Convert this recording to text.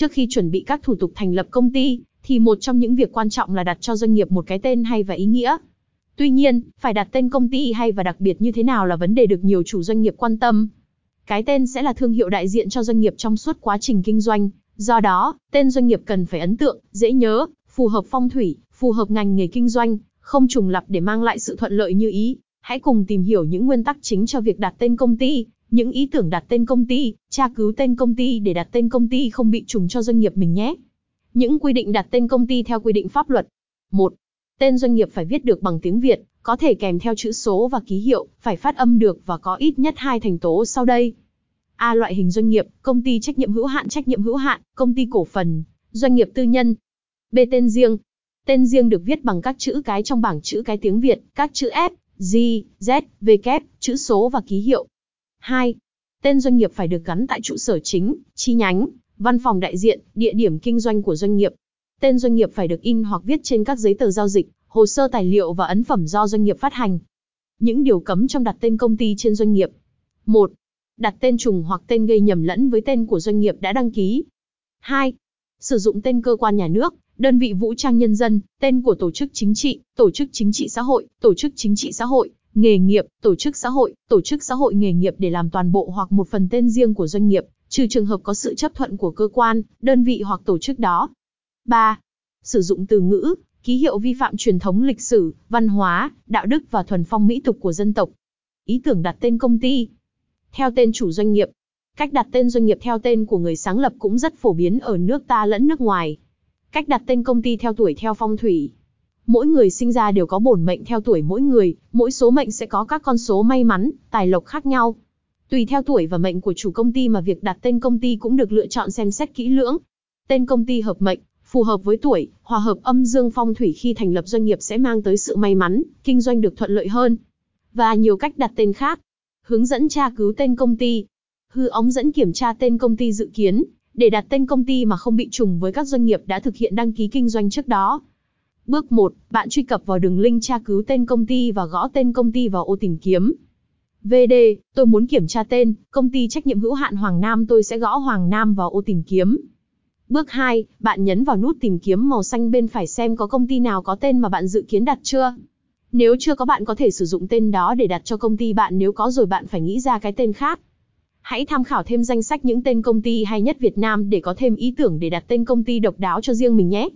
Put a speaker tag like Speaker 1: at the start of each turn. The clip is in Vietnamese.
Speaker 1: Trước khi chuẩn bị các thủ tục thành lập công ty, thì một trong những việc quan trọng là đặt cho doanh nghiệp một cái tên hay và ý nghĩa. Tuy nhiên, phải đặt tên công ty hay và đặc biệt như thế nào là vấn đề được nhiều chủ doanh nghiệp quan tâm. Cái tên sẽ là thương hiệu đại diện cho doanh nghiệp trong suốt quá trình kinh doanh, do đó, tên doanh nghiệp cần phải ấn tượng, dễ nhớ, phù hợp phong thủy, phù hợp ngành nghề kinh doanh, không trùng lặp để mang lại sự thuận lợi như ý. Hãy cùng tìm hiểu những nguyên tắc chính cho việc đặt tên công ty, những ý tưởng đặt tên công ty, tra cứu tên công ty để đặt tên công ty không bị trùng cho doanh nghiệp mình nhé. Những quy định đặt tên công ty theo quy định pháp luật. 1. Tên doanh nghiệp phải viết được bằng tiếng Việt, có thể kèm theo chữ số và ký hiệu, phải phát âm được và có ít nhất hai thành tố sau đây. A. Loại hình doanh nghiệp, công ty trách nhiệm hữu hạn trách nhiệm hữu hạn, công ty cổ phần, doanh nghiệp tư nhân. B. Tên riêng. Tên riêng được viết bằng các chữ cái trong bảng chữ cái tiếng Việt, các chữ F, G, Z, V kép, chữ số và ký hiệu. 2. Tên doanh nghiệp phải được gắn tại trụ sở chính, chi nhánh, văn phòng đại diện, địa điểm kinh doanh của doanh nghiệp. Tên doanh nghiệp phải được in hoặc viết trên các giấy tờ giao dịch, hồ sơ tài liệu và ấn phẩm do doanh nghiệp phát hành. Những điều cấm trong đặt tên công ty trên doanh nghiệp. 1. Đặt tên trùng hoặc tên gây nhầm lẫn với tên của doanh nghiệp đã đăng ký. 2. Sử dụng tên cơ quan nhà nước, đơn vị vũ trang nhân dân, tên của tổ chức chính trị, tổ chức chính trị xã hội, tổ chức chính trị xã hội, nghề nghiệp, tổ chức xã hội, tổ chức xã hội nghề nghiệp để làm toàn bộ hoặc một phần tên riêng của doanh nghiệp, trừ trường hợp có sự chấp thuận của cơ quan, đơn vị hoặc tổ chức đó. 3. Sử dụng từ ngữ, ký hiệu vi phạm truyền thống lịch sử, văn hóa, đạo đức và thuần phong mỹ tục của dân tộc. Ý tưởng đặt tên công ty. Theo tên chủ doanh nghiệp. Cách đặt tên doanh nghiệp theo tên của người sáng lập cũng rất phổ biến ở nước ta lẫn nước ngoài. Cách đặt tên công ty theo tuổi theo phong thủy. Mỗi người sinh ra đều có bổn mệnh theo tuổi mỗi người, mỗi số mệnh sẽ có các con số may mắn, tài lộc khác nhau. Tùy theo tuổi và mệnh của chủ công ty mà việc đặt tên công ty cũng được lựa chọn xem xét kỹ lưỡng. Tên công ty hợp mệnh, phù hợp với tuổi, hòa hợp âm dương phong thủy khi thành lập doanh nghiệp sẽ mang tới sự may mắn, kinh doanh được thuận lợi hơn. Và nhiều cách đặt tên khác. Hướng dẫn tra cứu tên công ty. Hư ống dẫn kiểm tra tên công ty dự kiến, để đặt tên công ty mà không bị trùng với các doanh nghiệp đã thực hiện đăng ký kinh doanh trước đó. Bước 1, bạn truy cập vào đường link tra cứu tên công ty và gõ tên công ty vào ô tìm kiếm. VD, tôi muốn kiểm tra tên, công ty trách nhiệm hữu hạn Hoàng Nam tôi sẽ gõ Hoàng Nam vào ô tìm kiếm. Bước 2, bạn nhấn vào nút tìm kiếm màu xanh bên phải xem có công ty nào có tên mà bạn dự kiến đặt chưa. Nếu chưa có bạn có thể sử dụng tên đó để đặt cho công ty bạn nếu có rồi bạn phải nghĩ ra cái tên khác. Hãy tham khảo thêm danh sách những tên công ty hay nhất Việt Nam để có thêm ý tưởng để đặt tên công ty độc đáo cho riêng mình nhé.